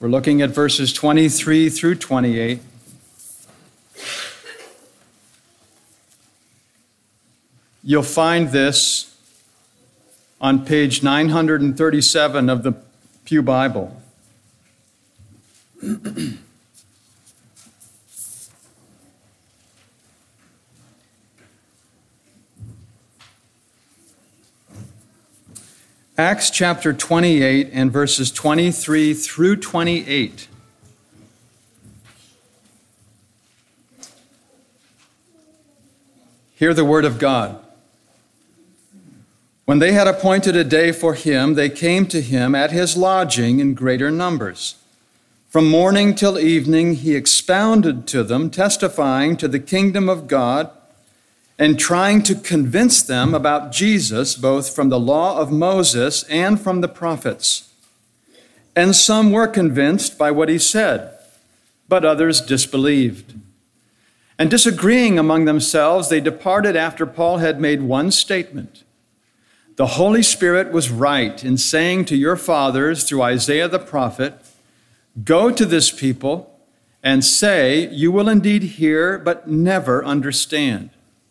We're looking at verses 23 through 28. You'll find this on page 937 of the Pew Bible. Acts chapter 28 and verses 23 through 28. Hear the word of God. When they had appointed a day for him, they came to him at his lodging in greater numbers. From morning till evening, he expounded to them, testifying to the kingdom of God and trying to convince them about Jesus, both from the law of Moses and from the prophets. And some were convinced by what he said, but others disbelieved. And disagreeing among themselves, they departed after Paul had made one statement. The Holy Spirit was right in saying to your fathers through Isaiah the prophet, Go to this people and say, You will indeed hear, but never understand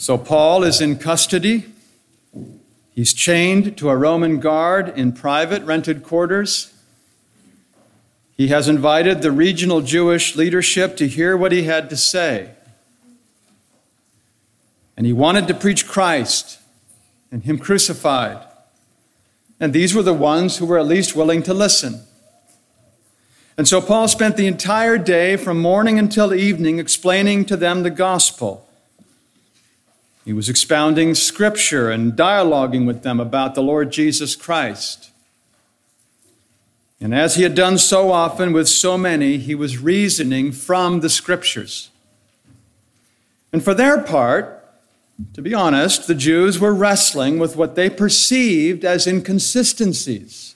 So Paul is in custody. He's chained to a Roman guard in private rented quarters. He has invited the regional Jewish leadership to hear what he had to say. And he wanted to preach Christ and Him crucified. And these were the ones who were at least willing to listen. And so Paul spent the entire day from morning until evening explaining to them the gospel. He was expounding scripture and dialoguing with them about the Lord Jesus Christ. And as he had done so often with so many, he was reasoning from the scriptures. And for their part, to be honest, the Jews were wrestling with what they perceived as inconsistencies,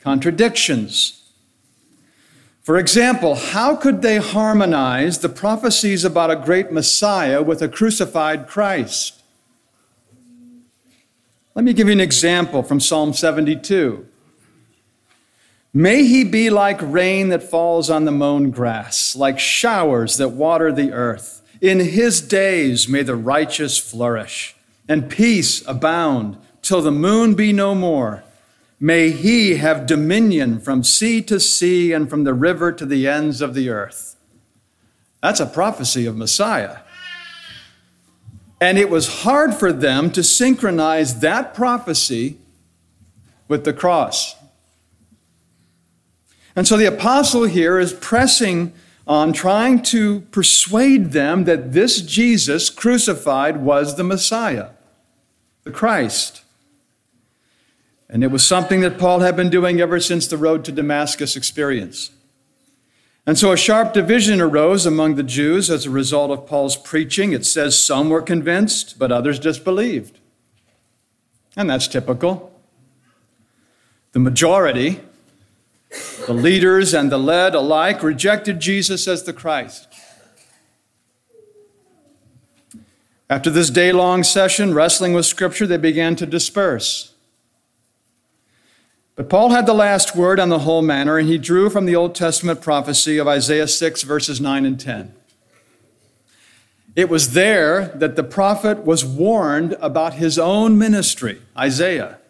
contradictions. For example, how could they harmonize the prophecies about a great Messiah with a crucified Christ? Let me give you an example from Psalm 72. May he be like rain that falls on the mown grass, like showers that water the earth. In his days may the righteous flourish, and peace abound till the moon be no more May he have dominion from sea to sea and from the river to the ends of the earth. That's a prophecy of Messiah. And it was hard for them to synchronize that prophecy with the cross. And so the apostle here is pressing on, trying to persuade them that this Jesus crucified was the Messiah, the Christ. And it was something that Paul had been doing ever since the road to Damascus experience. And so a sharp division arose among the Jews as a result of Paul's preaching. It says some were convinced, but others disbelieved. And that's typical. The majority, the leaders and the led alike, rejected Jesus as the Christ. After this day long session, wrestling with Scripture, they began to disperse. But Paul had the last word on the whole matter, and he drew from the Old Testament prophecy of Isaiah 6, verses 9 and 10. It was there that the prophet was warned about his own ministry, Isaiah.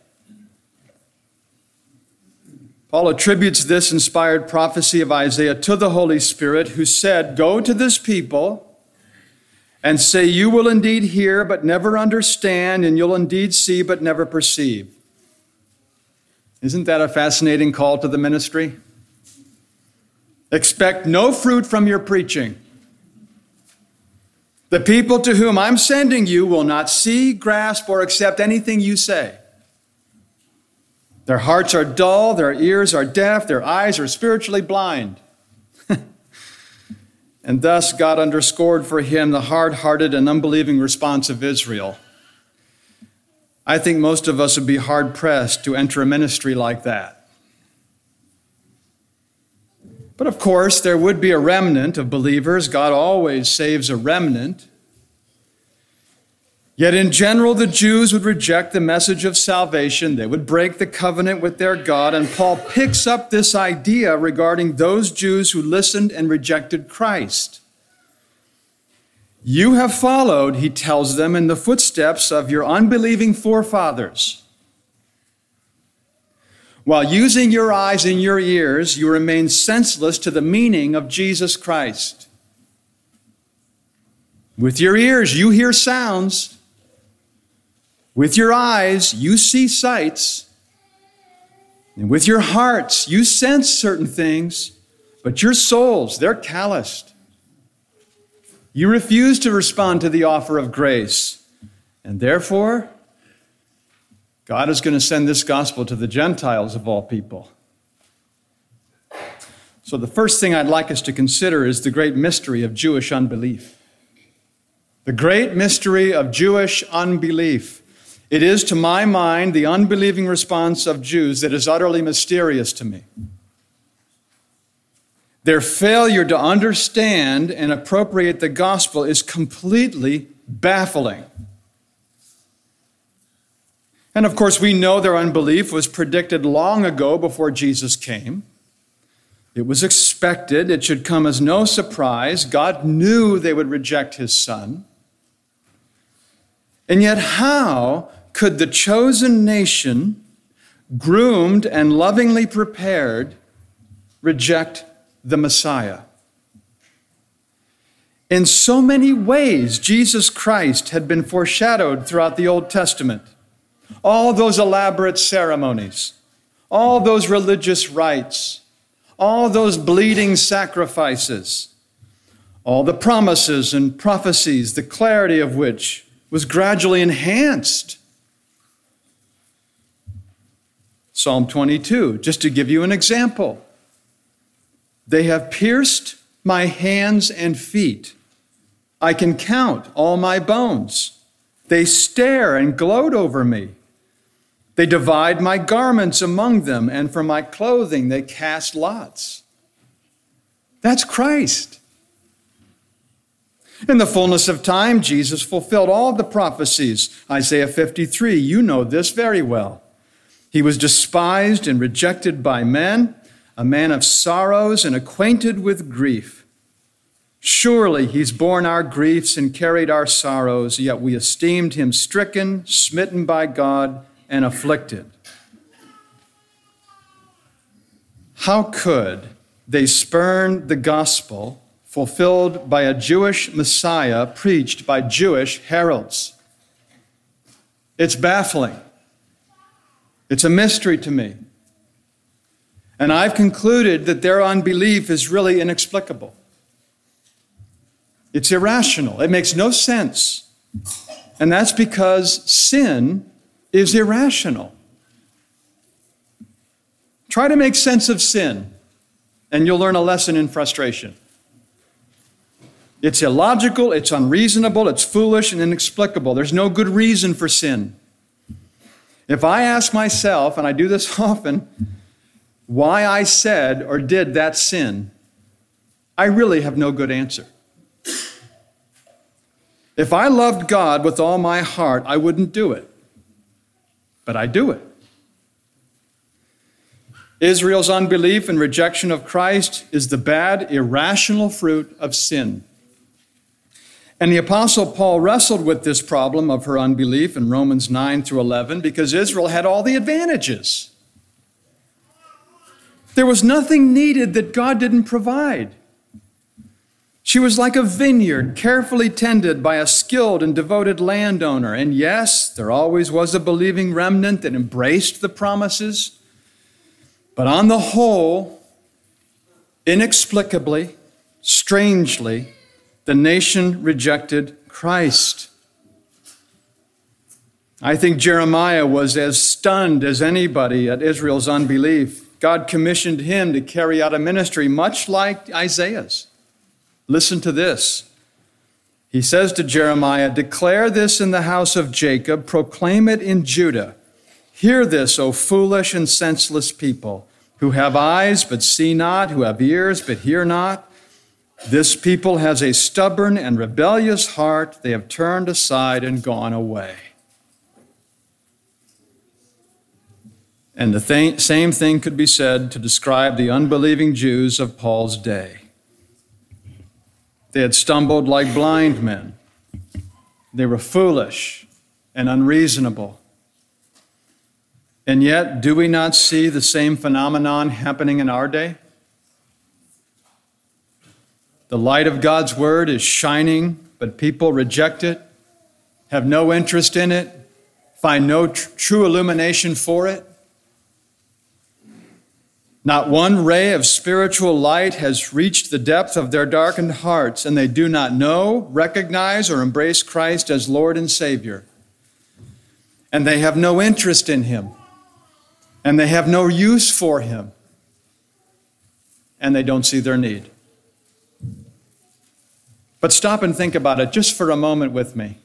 Paul attributes this inspired prophecy of Isaiah to the Holy Spirit, who said, Go to this people and say, You will indeed hear, but never understand, and you'll indeed see, but never perceive. Isn't that a fascinating call to the ministry? Expect no fruit from your preaching. The people to whom I'm sending you will not see, grasp, or accept anything you say. Their hearts are dull, their ears are deaf, their eyes are spiritually blind. and thus, God underscored for him the hard hearted and unbelieving response of Israel. I think most of us would be hard pressed to enter a ministry like that. But of course, there would be a remnant of believers. God always saves a remnant. Yet in general, the Jews would reject the message of salvation. They would break the covenant with their God. And Paul picks up this idea regarding those Jews who listened and rejected Christ. You have followed, he tells them, in the footsteps of your unbelieving forefathers. While using your eyes and your ears, you remain senseless to the meaning of Jesus Christ. With your ears, you hear sounds. With your eyes, you see sights. And with your hearts, you sense certain things, but your souls, they're calloused. You refuse to respond to the offer of grace. And therefore, God is going to send this gospel to the Gentiles of all people. So, the first thing I'd like us to consider is the great mystery of Jewish unbelief. The great mystery of Jewish unbelief. It is, to my mind, the unbelieving response of Jews that is utterly mysterious to me. Their failure to understand and appropriate the gospel is completely baffling. And of course, we know their unbelief was predicted long ago before Jesus came. It was expected, it should come as no surprise. God knew they would reject his son. And yet, how could the chosen nation, groomed and lovingly prepared, reject the Messiah? In so many ways, Jesus Christ had been foreshadowed throughout the Old Testament. All those elaborate ceremonies, all those religious rites, all those bleeding sacrifices, all the promises and prophecies, the clarity of which was gradually enhanced Psalm 22, just to give you an example. They have pierced my hands and feet. I can count all my bones. They stare and gloat over me. They divide my garments among them, and for my clothing they cast lots. That's Christ. In the fullness of time, Jesus fulfilled all the prophecies. Isaiah 53, you know this very well. He was despised and rejected by men, a man of sorrows and acquainted with grief. Surely he's borne our griefs and carried our sorrows, yet we esteemed him stricken, smitten by God, and afflicted. How could they spurn the gospel fulfilled by a Jewish Messiah preached by Jewish heralds? It's baffling. It's a mystery to me. And I've concluded that their unbelief is really inexplicable. It's irrational. It makes no sense. And that's because sin is irrational. Try to make sense of sin, and you'll learn a lesson in frustration. It's illogical, it's unreasonable, it's foolish, and inexplicable. There's no good reason for sin. If I ask myself, and I do this often, why I said or did that sin, I really have no good answer. If I loved God with all my heart, I wouldn't do it. But I do it. Israel's unbelief and rejection of Christ is the bad, irrational fruit of sin. And the Apostle Paul wrestled with this problem of her unbelief in Romans 9 through 11 because Israel had all the advantages. There was nothing needed that God didn't provide. She was like a vineyard carefully tended by a skilled and devoted landowner. And yes, there always was a believing remnant that embraced the promises. But on the whole, inexplicably, strangely, the nation rejected Christ. I think Jeremiah was as stunned as anybody at Israel's unbelief. God commissioned him to carry out a ministry much like Isaiah's. Listen to this. He says to Jeremiah, Declare this in the house of Jacob, proclaim it in Judah. Hear this, O foolish and senseless people, who have eyes but see not, who have ears but hear not. This people has a stubborn and rebellious heart. They have turned aside and gone away. And the th- same thing could be said to describe the unbelieving Jews of Paul's day. They had stumbled like blind men. They were foolish and unreasonable. And yet, do we not see the same phenomenon happening in our day? The light of God's word is shining, but people reject it, have no interest in it, find no tr- true illumination for it. Not one ray of spiritual light has reached the depth of their darkened hearts, and they do not know, recognize, or embrace Christ as Lord and Savior. And they have no interest in Him, and they have no use for Him, and they don't see their need. But stop and think about it just for a moment with me.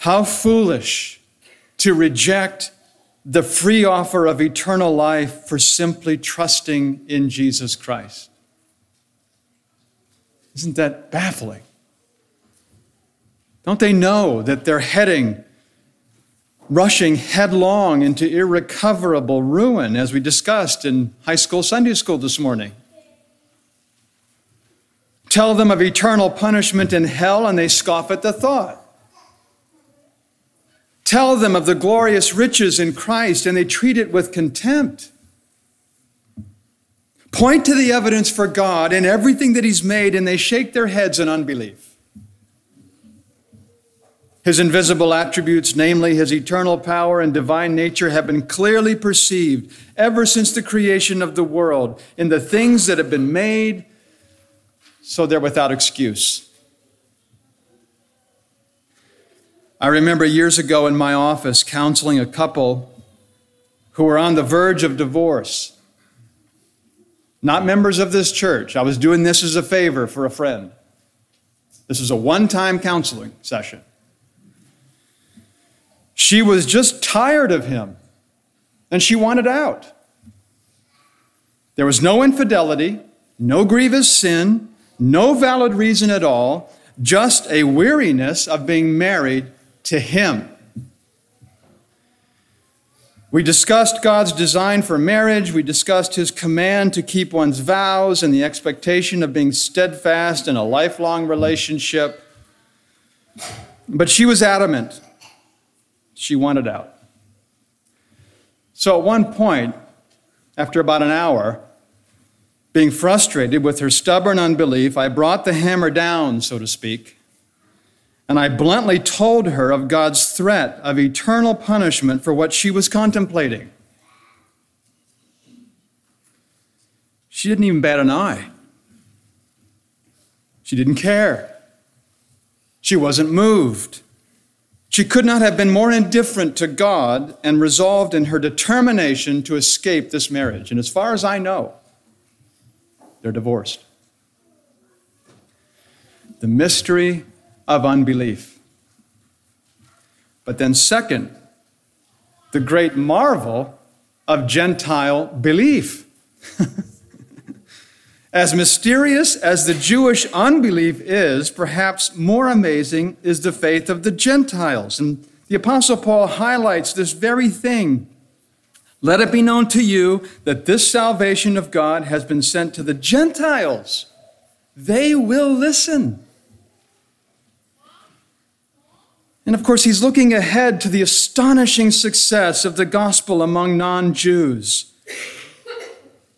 How foolish to reject the free offer of eternal life for simply trusting in Jesus Christ. Isn't that baffling? Don't they know that they're heading, rushing headlong into irrecoverable ruin, as we discussed in high school Sunday school this morning? Tell them of eternal punishment in hell, and they scoff at the thought. Tell them of the glorious riches in Christ, and they treat it with contempt. Point to the evidence for God in everything that He's made, and they shake their heads in unbelief. His invisible attributes, namely His eternal power and divine nature, have been clearly perceived ever since the creation of the world in the things that have been made, so they're without excuse. I remember years ago in my office counseling a couple who were on the verge of divorce. Not members of this church. I was doing this as a favor for a friend. This was a one time counseling session. She was just tired of him and she wanted out. There was no infidelity, no grievous sin, no valid reason at all, just a weariness of being married to Him. We discussed God's design for marriage. We discussed His command to keep one's vows and the expectation of being steadfast in a lifelong relationship. But she was adamant. She wanted out. So at one point, after about an hour, being frustrated with her stubborn unbelief, I brought the hammer down, so to speak, and I bluntly told her of God's threat of eternal punishment for what she was contemplating. She didn't even bat an eye. She didn't care. She wasn't moved. She could not have been more indifferent to God and resolved in her determination to escape this marriage. And as far as I know, they're divorced. The mystery of unbelief. But then, second, the great marvel of Gentile belief. as mysterious as the Jewish unbelief is, perhaps more amazing is the faith of the Gentiles. And the Apostle Paul highlights this very thing. Let it be known to you that this salvation of God has been sent to the Gentiles. They will listen. And of course, he's looking ahead to the astonishing success of the gospel among non Jews.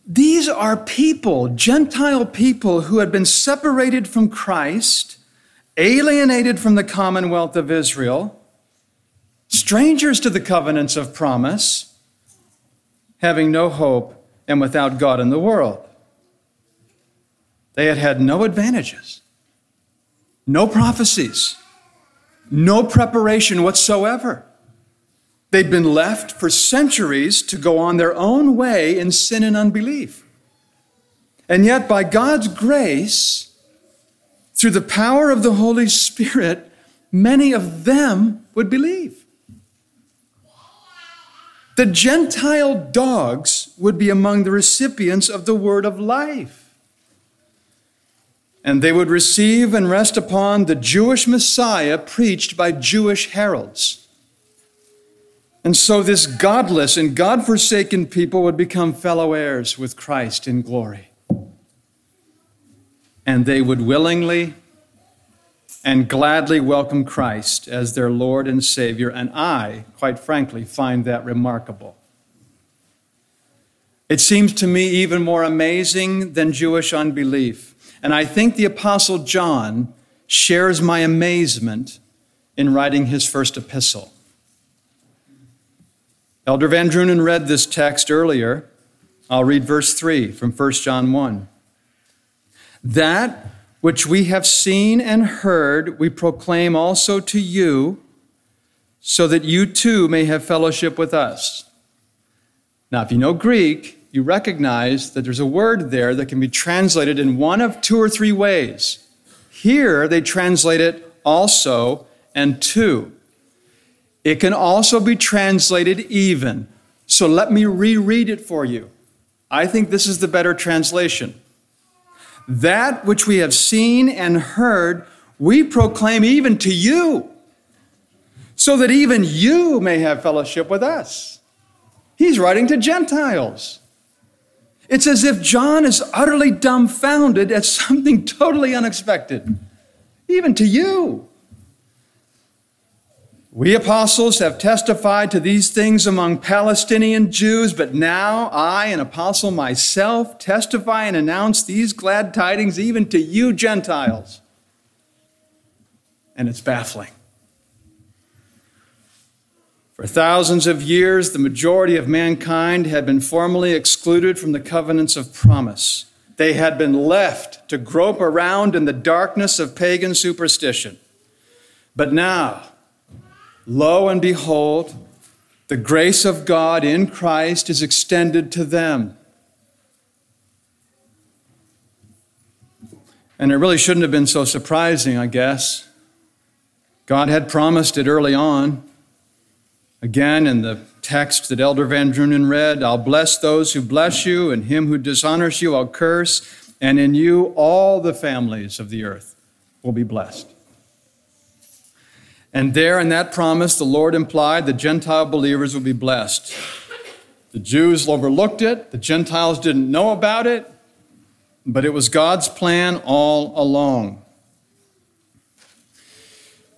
These are people, Gentile people, who had been separated from Christ, alienated from the commonwealth of Israel, strangers to the covenants of promise, having no hope and without God in the world. They had had no advantages, no prophecies no preparation whatsoever. They'd been left for centuries to go on their own way in sin and unbelief. And yet, by God's grace, through the power of the Holy Spirit, many of them would believe. The Gentile dogs would be among the recipients of the word of life and they would receive and rest upon the Jewish Messiah preached by Jewish heralds. And so this godless and God forsaken people would become fellow heirs with Christ in glory. And they would willingly and gladly welcome Christ as their Lord and Savior. And I, quite frankly, find that remarkable. It seems to me even more amazing than Jewish unbelief and I think the Apostle John shares my amazement in writing his first epistle. Elder Van Drunen read this text earlier. I'll read verse 3 from 1 John 1. That which we have seen and heard, we proclaim also to you, so that you too may have fellowship with us. Now, if you know Greek, you recognize that there's a word there that can be translated in one of two or three ways. Here, they translate it also and two. It can also be translated even. So let me reread it for you. I think this is the better translation. That which we have seen and heard, we proclaim even to you, so that even you may have fellowship with us. He's writing to Gentiles. It's as if John is utterly dumbfounded at something totally unexpected, even to you. We apostles have testified to these things among Palestinian Jews, but now I, an apostle myself, testify and announce these glad tidings even to you Gentiles. And it's baffling. For thousands of years, the majority of mankind had been formally excluded from the covenants of promise. They had been left to grope around in the darkness of pagan superstition. But now, lo and behold, the grace of God in Christ is extended to them. And it really shouldn't have been so surprising, I guess. God had promised it early on. Again, in the text that Elder Van Drunen read, I'll bless those who bless you, and him who dishonors you I'll curse, and in you all the families of the earth will be blessed. And there in that promise, the Lord implied the Gentile believers will be blessed. The Jews overlooked it, the Gentiles didn't know about it, but it was God's plan all along.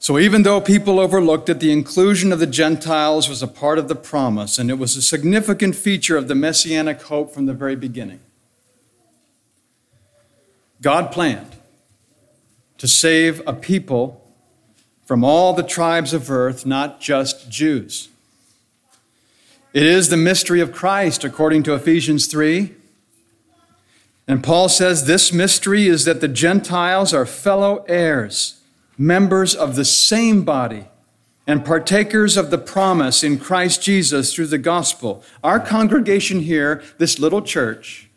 So, even though people overlooked it, the inclusion of the Gentiles was a part of the promise, and it was a significant feature of the messianic hope from the very beginning. God planned to save a people from all the tribes of earth, not just Jews. It is the mystery of Christ, according to Ephesians 3. And Paul says this mystery is that the Gentiles are fellow heirs members of the same body and partakers of the promise in Christ Jesus through the gospel. Our congregation here, this little church,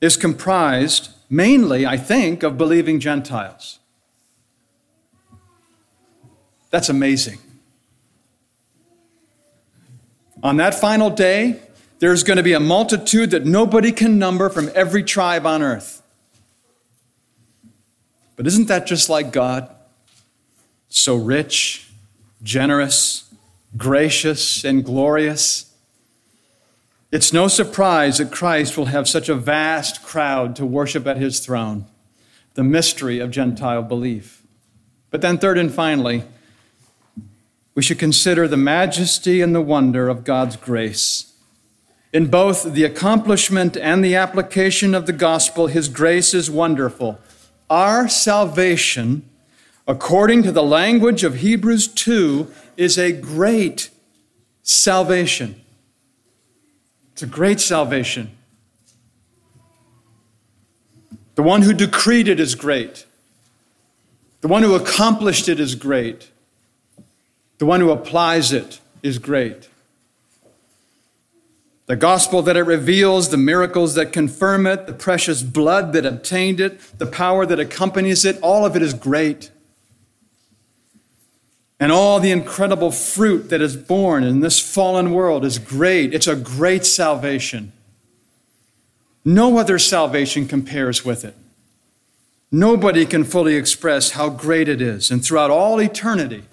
is comprised mainly, I think, of believing Gentiles. That's amazing. On that final day, there's going to be a multitude that nobody can number from every tribe on earth. But isn't that just like God? So rich, generous, gracious, and glorious. It's no surprise that Christ will have such a vast crowd to worship at his throne, the mystery of Gentile belief. But then, third and finally, we should consider the majesty and the wonder of God's grace. In both the accomplishment and the application of the gospel, His grace is wonderful. Our salvation, according to the language of Hebrews 2, is a great salvation. It's a great salvation. The one who decreed it is great. The one who accomplished it is great. The one who applies it is great. The gospel that it reveals, the miracles that confirm it, the precious blood that obtained it, the power that accompanies it, all of it is great. And all the incredible fruit that is born in this fallen world is great. It's a great salvation. No other salvation compares with it. Nobody can fully express how great it is. And throughout all eternity,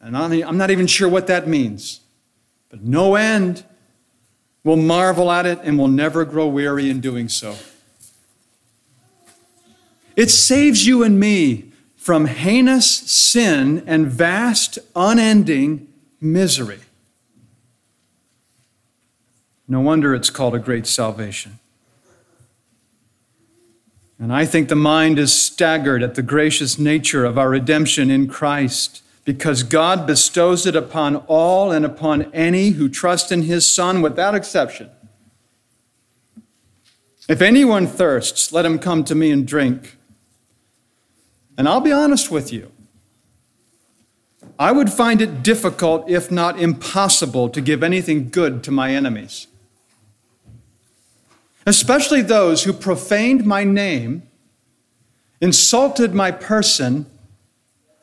and I'm not even sure what that means. But no end will marvel at it and will never grow weary in doing so. It saves you and me from heinous sin and vast, unending misery. No wonder it's called a great salvation. And I think the mind is staggered at the gracious nature of our redemption in Christ because God bestows it upon all and upon any who trust in his Son without exception. If anyone thirsts, let him come to me and drink. And I'll be honest with you. I would find it difficult, if not impossible, to give anything good to my enemies, especially those who profaned my name, insulted my person,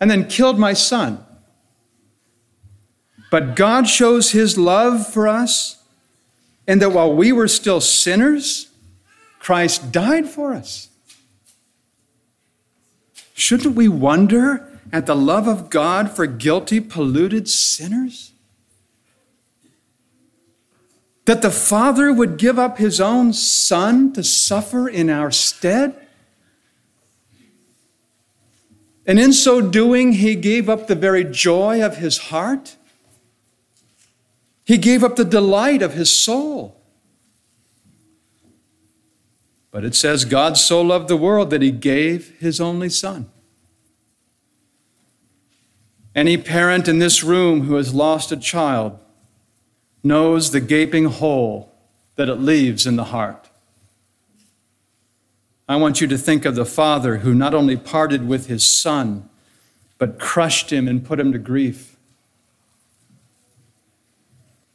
and then killed my son. But God shows his love for us, and that while we were still sinners, Christ died for us. Shouldn't we wonder at the love of God for guilty, polluted sinners? That the Father would give up his own Son to suffer in our stead? And in so doing, he gave up the very joy of his heart. He gave up the delight of his soul. But it says, God so loved the world that he gave his only son. Any parent in this room who has lost a child knows the gaping hole that it leaves in the heart. I want you to think of the father who not only parted with his son, but crushed him and put him to grief.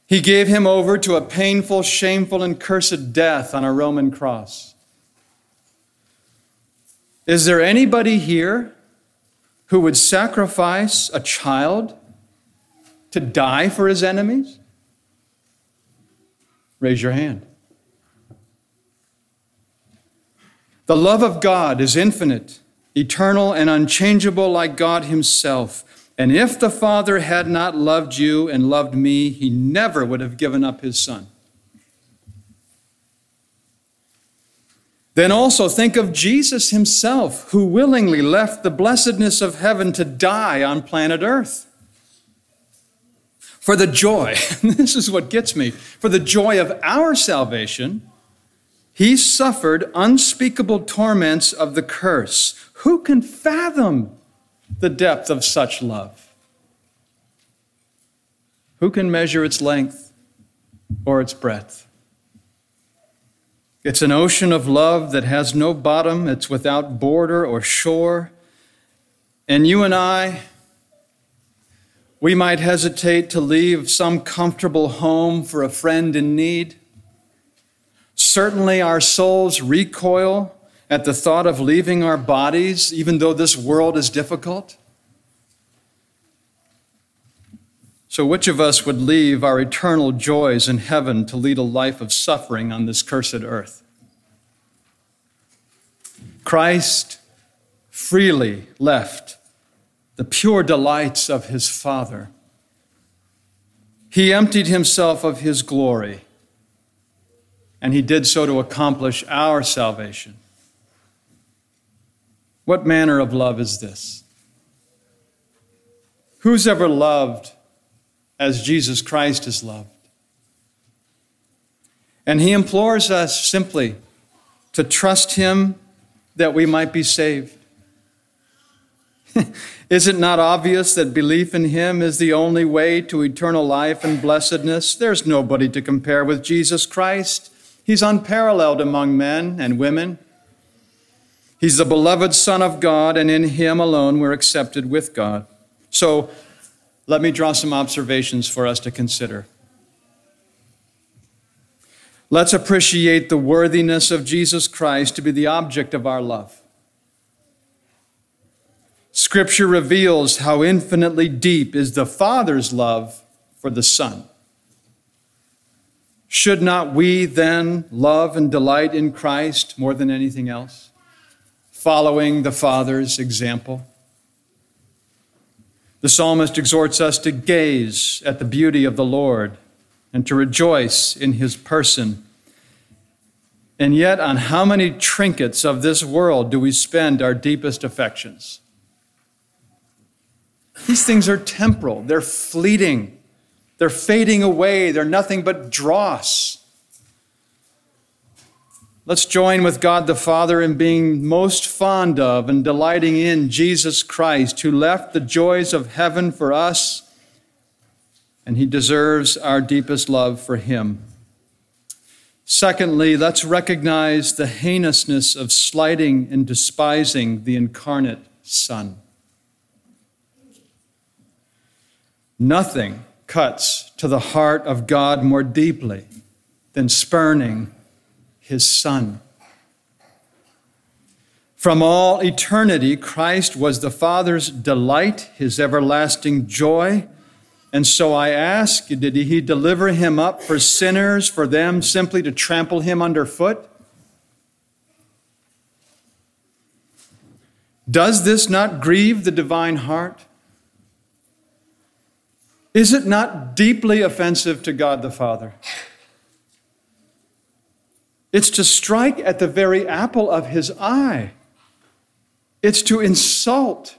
He gave him over to a painful, shameful, and cursed death on a Roman cross. Is there anybody here who would sacrifice a child to die for his enemies? Raise your hand. The love of God is infinite, eternal, and unchangeable like God Himself. And if the Father had not loved you and loved me, He never would have given up His Son. Then also think of Jesus Himself, who willingly left the blessedness of heaven to die on planet Earth. For the joy, this is what gets me, for the joy of our salvation, he suffered unspeakable torments of the curse. Who can fathom the depth of such love? Who can measure its length or its breadth? It's an ocean of love that has no bottom, it's without border or shore. And you and I, we might hesitate to leave some comfortable home for a friend in need. Certainly, our souls recoil at the thought of leaving our bodies, even though this world is difficult. So, which of us would leave our eternal joys in heaven to lead a life of suffering on this cursed earth? Christ freely left the pure delights of his Father. He emptied himself of his glory and he did so to accomplish our salvation. What manner of love is this? Who's ever loved as Jesus Christ is loved? And he implores us simply to trust him that we might be saved. is it not obvious that belief in him is the only way to eternal life and blessedness? There's nobody to compare with Jesus Christ. He's unparalleled among men and women. He's the beloved Son of God, and in him alone we're accepted with God. So let me draw some observations for us to consider. Let's appreciate the worthiness of Jesus Christ to be the object of our love. Scripture reveals how infinitely deep is the Father's love for the Son. Should not we then love and delight in Christ more than anything else, following the Father's example? The psalmist exhorts us to gaze at the beauty of the Lord and to rejoice in his person. And yet, on how many trinkets of this world do we spend our deepest affections? These things are temporal, they're fleeting, they're fading away, they're nothing but dross. Let's join with God the Father in being most fond of and delighting in Jesus Christ, who left the joys of heaven for us, and he deserves our deepest love for him. Secondly, let's recognize the heinousness of slighting and despising the incarnate Son. Nothing cuts to the heart of God more deeply than spurning his Son. From all eternity, Christ was the Father's delight, his everlasting joy. And so I ask, did he deliver him up for sinners, for them simply to trample him underfoot? Does this not grieve the divine heart? Is it not deeply offensive to God the Father? It's to strike at the very apple of his eye. It's to insult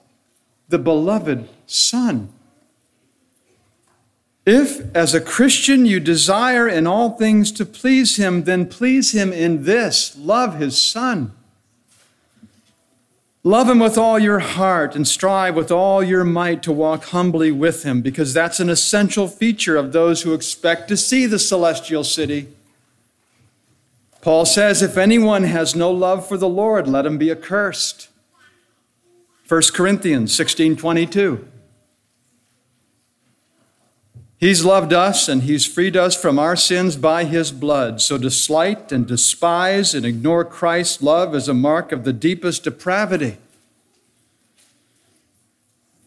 the beloved Son. If, as a Christian, you desire in all things to please him, then please him in this love his Son. Love him with all your heart and strive with all your might to walk humbly with him, because that's an essential feature of those who expect to see the celestial city. Paul says, If anyone has no love for the Lord, let him be accursed. 1 Corinthians 16 22. He's loved us and he's freed us from our sins by his blood. So to slight and despise and ignore Christ's love is a mark of the deepest depravity.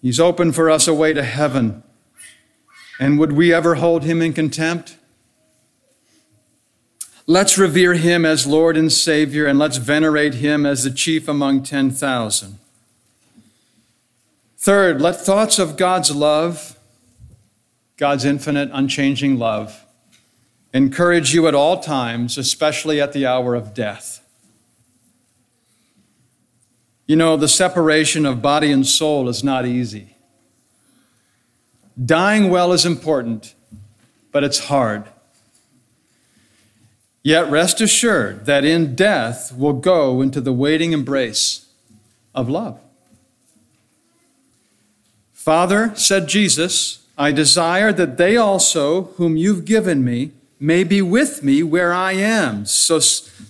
He's opened for us a way to heaven. And would we ever hold him in contempt? Let's revere him as Lord and Savior, and let's venerate him as the chief among 10,000. Third, let thoughts of God's love, God's infinite, unchanging love, encourage you at all times, especially at the hour of death. You know, the separation of body and soul is not easy. Dying well is important, but it's hard. Yet rest assured that in death we'll go into the waiting embrace of love. Father, said Jesus, I desire that they also, whom you've given me, may be with me where I am, so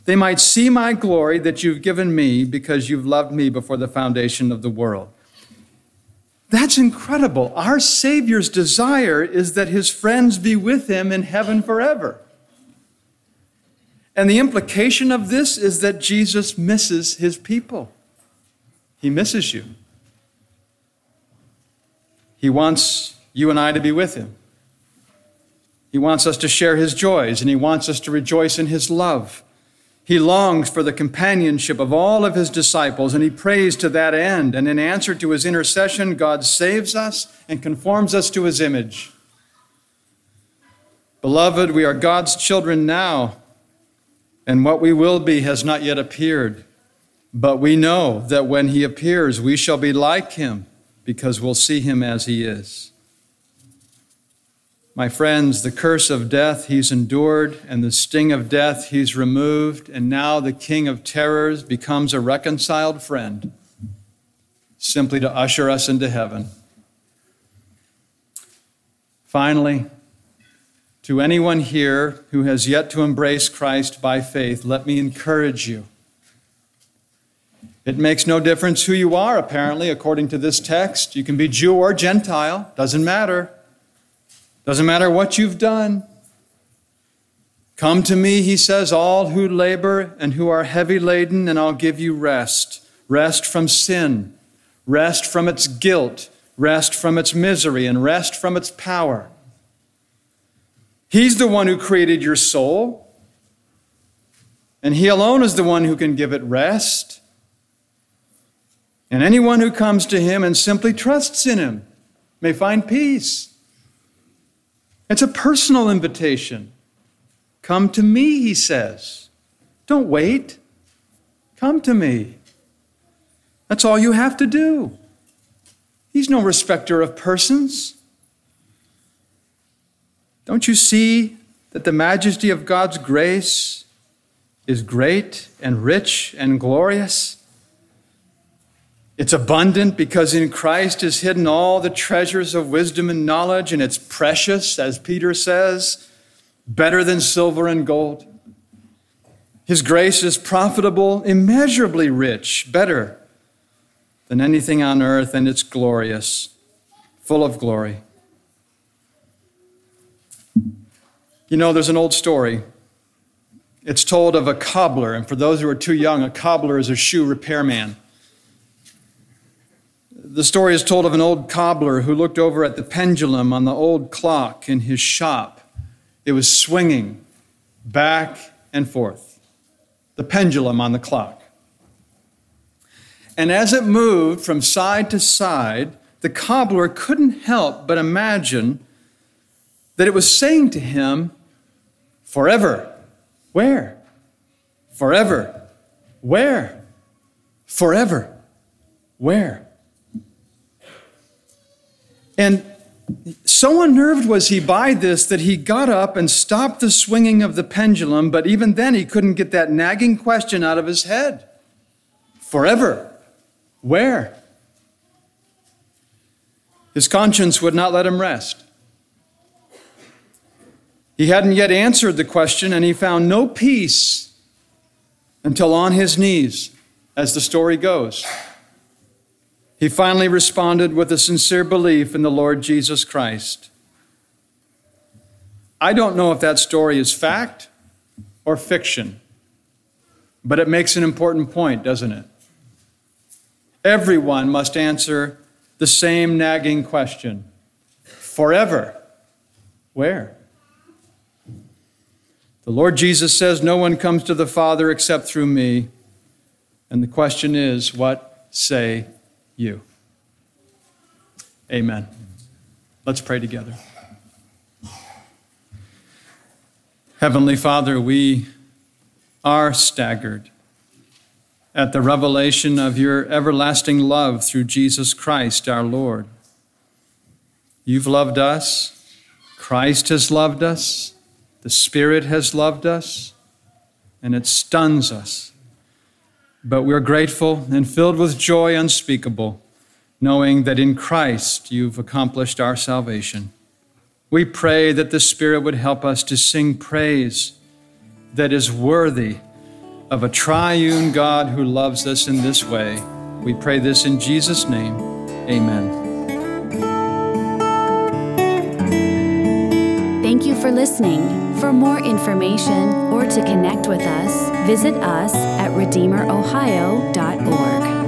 they might see my glory that you've given me because you've loved me before the foundation of the world. That's incredible. Our Savior's desire is that his friends be with him in heaven forever. And the implication of this is that Jesus misses his people. He misses you. He wants you and I to be with him. He wants us to share his joys, and he wants us to rejoice in his love. He longs for the companionship of all of his disciples, and he prays to that end. And in answer to his intercession, God saves us and conforms us to his image. Beloved, we are God's children now and what we will be has not yet appeared. But we know that when he appears, we shall be like him, because we'll see him as he is. My friends, the curse of death he's endured, and the sting of death he's removed, and now the king of terrors becomes a reconciled friend, simply to usher us into heaven. Finally, to anyone here who has yet to embrace Christ by faith, let me encourage you. It makes no difference who you are, apparently, according to this text. You can be Jew or Gentile, doesn't matter. Doesn't matter what you've done. Come to me, he says, all who labor and who are heavy laden, and I'll give you rest. Rest from sin, rest from its guilt, rest from its misery, and rest from its power. He's the one who created your soul, and He alone is the one who can give it rest. And anyone who comes to Him and simply trusts in Him may find peace. It's a personal invitation. Come to me, He says. Don't wait. Come to me. That's all you have to do. He's no respecter of persons. Don't you see that the majesty of God's grace is great and rich and glorious? It's abundant because in Christ is hidden all the treasures of wisdom and knowledge, and it's precious, as Peter says, better than silver and gold. His grace is profitable, immeasurably rich, better than anything on earth, and it's glorious, full of glory. You know, there's an old story. It's told of a cobbler, and for those who are too young, a cobbler is a shoe repairman. The story is told of an old cobbler who looked over at the pendulum on the old clock in his shop. It was swinging back and forth, the pendulum on the clock. And as it moved from side to side, the cobbler couldn't help but imagine that it was saying to him, Forever. Where? Forever. Where? Forever. Where? And so unnerved was he by this that he got up and stopped the swinging of the pendulum, but even then he couldn't get that nagging question out of his head Forever. Where? His conscience would not let him rest. He hadn't yet answered the question, and he found no peace until on his knees, as the story goes. He finally responded with a sincere belief in the Lord Jesus Christ. I don't know if that story is fact or fiction, but it makes an important point, doesn't it? Everyone must answer the same nagging question forever. Where? The Lord Jesus says, No one comes to the Father except through me. And the question is, what say you? Amen. Let's pray together. Heavenly Father, we are staggered at the revelation of your everlasting love through Jesus Christ our Lord. You've loved us, Christ has loved us. The Spirit has loved us, and it stuns us. But we're grateful and filled with joy unspeakable, knowing that in Christ you've accomplished our salvation. We pray that the Spirit would help us to sing praise that is worthy of a triune God who loves us in this way. We pray this in Jesus' name. Amen. Thank you for listening. For more information or to connect with us, visit us at redeemerohio.org.